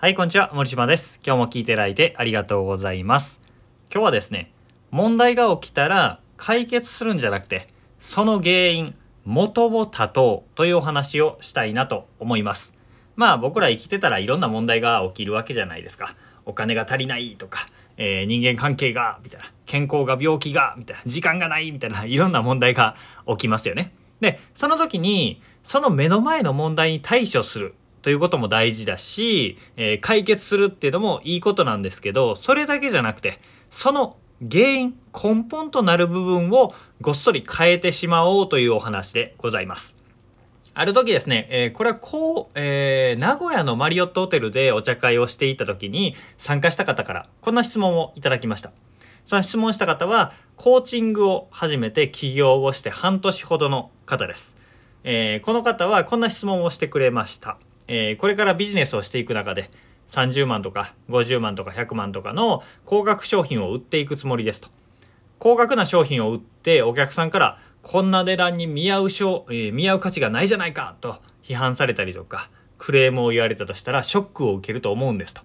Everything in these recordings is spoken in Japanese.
はい、こんにちは。森島です。今日も聞いていただいてありがとうございます。今日はですね、問題が起きたら解決するんじゃなくて、その原因、元を断とうというお話をしたいなと思います。まあ僕ら生きてたらいろんな問題が起きるわけじゃないですか。お金が足りないとか、えー人間関係が、みたいな。健康が病気が、みたいな。時間がない、みたいな。いろんな問題が起きますよね。で、その時に、その目の前の問題に対処するということも大事だし、えー解決するっていうのもいいことなんですけど、それだけじゃなくて、その原因、根本となる部分をごっそり変えてしまおうというお話でございます。ある時ですね、えーこれはこう、えー名古屋のマリオットホテルでお茶会をしていた時に参加した方からこんな質問をいただきました。その質問した方は、コーチングを始めて起業をして半年ほどの方です。えーこの方はこんな質問をしてくれました。えーこれからビジネスをしていく中で30万とか50万とか100万とかの高額商品を売っていくつもりですと。高額な商品を売ってお客さんからこんな値段に見合う商、えー見合う価値がないじゃないかと批判されたりとかクレームを言われたとしたらショックを受けると思うんですと。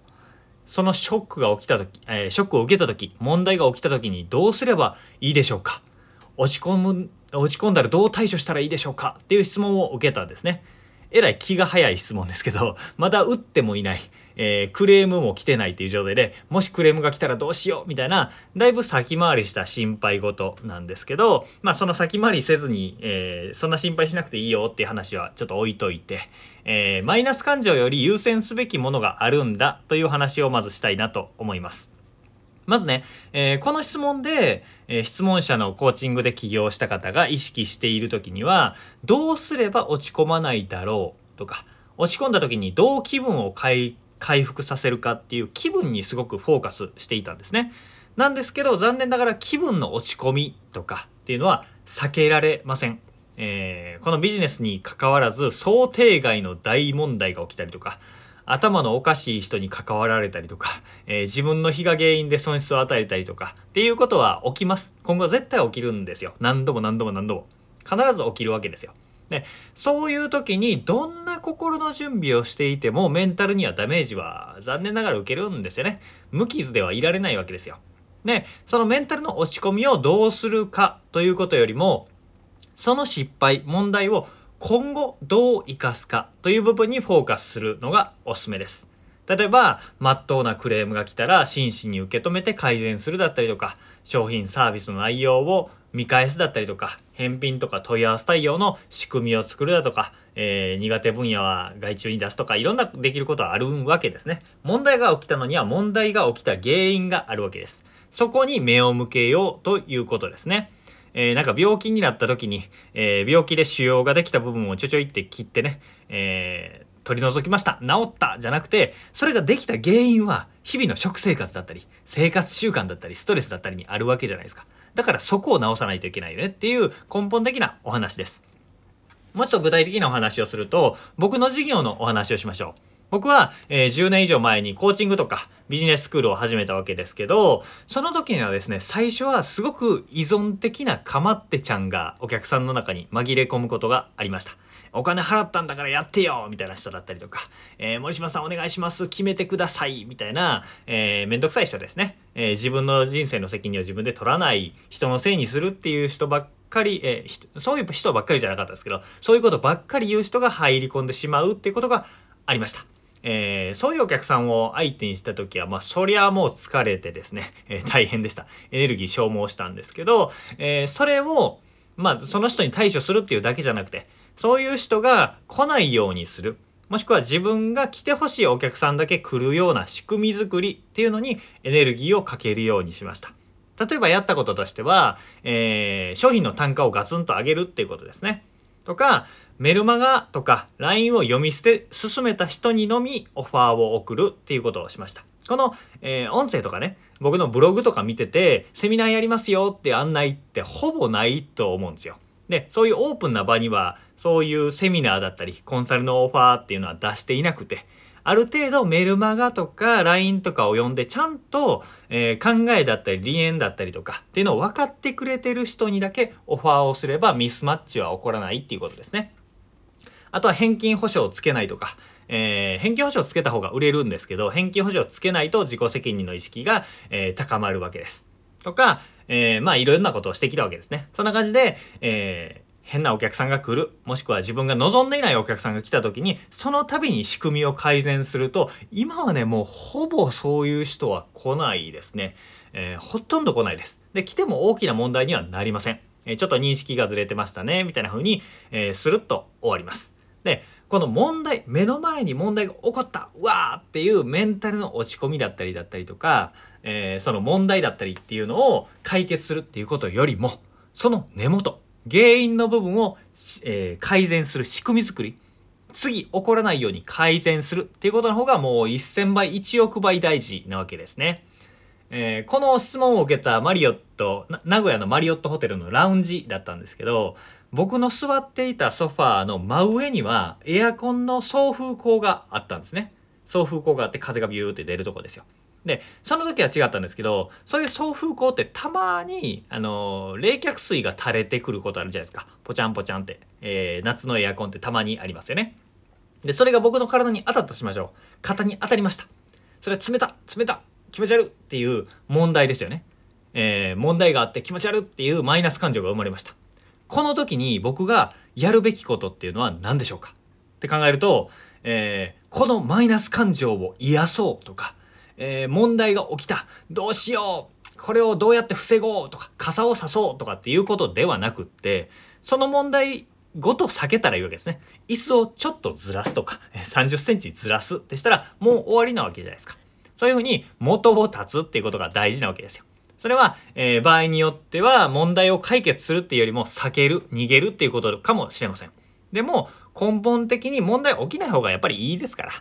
そのショックが起きた時、えーショックを受けた時問題が起きた時にどうすればいいでしょうか？落ち込む落ち込んだらどう対処したらいいでしょうか？っていう質問を受けたんですね。えらい気が早い質問ですけど、まだ打ってもいない、えークレームも来てないっていう状態で、もしクレームが来たらどうしようみたいな、だいぶ先回りした心配事なんですけど、まあその先回りせずに、えーそんな心配しなくていいよっていう話はちょっと置いといて、えーマイナス感情より優先すべきものがあるんだという話をまずしたいなと思います。まずね、えーこの質問で、えー質問者のコーチングで起業した方が意識している時には、どうすれば落ち込まないだろうとか、落ち込んだ時にどう気分を回復させるかっていう気分にすごくフォーカスしていたんですね。なんですけど、残念ながら気分の落ち込みとかっていうのは避けられません。えーこのビジネスに関わらず想定外の大問題が起きたりとか、頭のおかしい人に関わられたりとか、えー自分の非が原因で損失を与えたりとかっていうことは起きます。今後絶対起きるんですよ。何度も何度も何度も。必ず起きるわけですよ。で、そういう時にどんな心の準備をしていてもメンタルにはダメージは残念ながら受けるんですよね。無傷ではいられないわけですよ。で、そのメンタルの落ち込みをどうするかということよりも、その失敗、問題を今後どう生かすかという部分にフォーカスするのがおすすめです。例えば、まっとうなクレームが来たら真摯に受け止めて改善するだったりとか、商品サービスの内容を見返すだったりとか、返品とか問い合わせ対応の仕組みを作るだとか、えー苦手分野は外注に出すとか、いろんなできることはあるわけですね。問題が起きたのには問題が起きた原因があるわけです。そこに目を向けようということですね。えーなんか病気になった時に、えー病気で腫瘍ができた部分をちょちょいって切ってね、えー取り除きました。治った。じゃなくてそれができた原因は日々の食生活だったり生活習慣だったりストレスだったりにあるわけじゃないですか。だからそこを直さないといけないよね。っていう根本的なお話です。もうちょっと具体的なお話をすると僕の事業のお話をしましょう。僕は、えー10年以上前にコーチングとかビジネススクールを始めたわけですけど、その時にはですね、最初はすごく依存的なかまってちゃんがお客さんの中に紛れ込むことがありました。お金払ったんだからやってよみたいな人だったりとか、えー森島さんお願いします決めてくださいみたいな、えーめんどくさい人ですね、えー自分の人生の責任を自分で取らない人のせいにするっていう人ばっかり、えーそういう人ばっかりじゃなかったですけど、そういうことばっかり言う人が入り込んでしまうっていうことがありました。えーそういうお客さんを相手にした時は、まあ、そりゃもう疲れてですね、えー大変でした。エネルギー消耗したんですけど、えーそれを、まあ、その人に対処するっていうだけじゃなくて、そういう人が来ないようにする。もしくは自分が来てほしいお客さんだけ来るような仕組み作りっていうのにエネルギーをかけるようにしました。例えばやったこととしては、えー商品の単価をガツンと上げるっていうことですね。とか、メルマガとか LINE を読み捨て進めた人にのみオファーを送るっていうことをしました。この、えー音声とかね、僕のブログとか見てて、セミナーやりますよって案内ってほぼないと思うんですよ。で、そういうオープンな場には、そういうセミナーだったり、コンサルのオファーっていうのは出していなくて、ある程度メルマガとか LINE とかを読んでちゃんと、えー考えだったり理念だったりとかっていうのを分かってくれてる人にだけオファーをすればミスマッチは起こらないっていうことですね。あとは返金保証をつけないとか、えー、返金保証をつけた方が売れるんですけど、返金保証をつけないと自己責任の意識が、えー、高まるわけです。とか、えー、まあいろんなことをしてきたわけですね。そんな感じで、え、変なお客さんが来る、もしくは自分が望んでいないお客さんが来た時に、その度に仕組みを改善すると、今はね、もうほぼそういう人は来ないですね。えー、ほとんど来ないです。で、来ても大きな問題にはなりません。えちょっと認識がずれてましたね、みたいな風に、えー、スルッと終わります。で、この問題、目の前に問題が起こった、うわーっていうメンタルの落ち込みだったりだったりとか、えー、その問題だったりっていうのを解決するっていうことよりも、その根元、原因の部分を、えー、改善する仕組み作り、次起こらないように改善するっていうことの方がもう1000倍、1億倍大事なわけですね。えー、この質問を受けたマリオット、名古屋のマリオットホテルのラウンジだったんですけど、僕の座っていたソファーの真上にはエアコンの送風口があったんですね。送風口があって風がビューって出るとこですよ。で、その時は違ったんですけど、そういう送風口ってたまに、あの、冷却水が垂れてくることあるじゃないですか。ポチャンポチャンって。えー、夏のエアコンってたまにありますよね。で、それが僕の体に当たったとしましょう。肩に当たりました。それは冷た、冷た、気持ち悪いっていう問題ですよね。えー、問題があって気持ち悪いっていうマイナス感情が生まれました。この時に僕がやるべきことっていうのは何でしょうか？って考えると、えー、このマイナス感情を癒そうとか、えー、問題が起きた。どうしよう。これをどうやって防ごうとか傘をさそうとかっていうことではなくってその問題ごと避けたらいいわけですね。椅子をちょっとずらすとか30センチずらすってしたらもう終わりなわけじゃないですか。そういうふうに元を立つっていうことが大事なわけですよ。それは、えー、場合によっては問題を解決するっていうよりも避ける逃げるっていうことかもしれません。でも根本的に問題起きない方がやっぱりいいですから。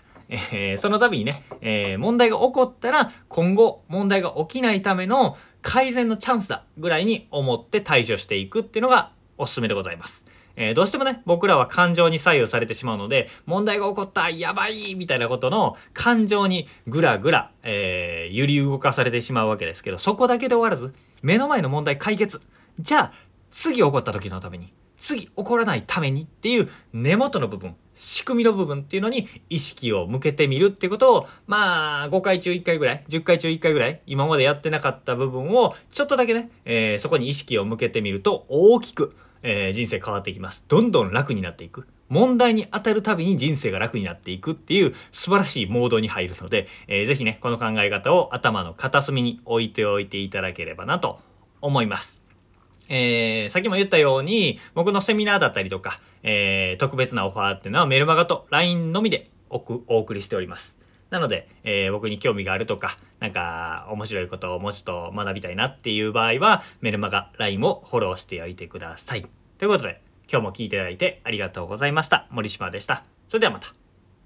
えー、その度にね、えー、問題が起こったら今後問題が起きないための改善のチャンスだぐらいに思って対処していくっていうのがおすすめでございます。えー、どうしてもね、僕らは感情に左右されてしまうので、問題が起こった、やばいみたいなことの感情にぐらぐら、えー、揺り動かされてしまうわけですけど、そこだけで終わらず、目の前の問題解決。じゃあ、次起こった時のために次起こらないためにっていう根元の部分仕組みの部分っていうのに意識を向けてみるってことをまあ5回中1回ぐらい10回中1回ぐらい今までやってなかった部分をちょっとだけね、えー、そこに意識を向けてみると大きく、えー、人生変わっていきます。どんどん楽になっていく。問題に当たるたびに人生が楽になっていくっていう素晴らしいモードに入るので、えー、ぜひねこの考え方を頭の片隅に置いておいていただければなと思います。えー、さっきも言ったように、僕のセミナーだったりとか、えー、特別なオファーっていうのはメルマガと LINE のみでお送りしております。なので、えー、僕に興味があるとか、なんか面白いことをもうちょっと学びたいなっていう場合は、メルマガ、LINE をフォローしておいてください。ということで、今日も聞いていただいてありがとうございました。森島でした。それではまた。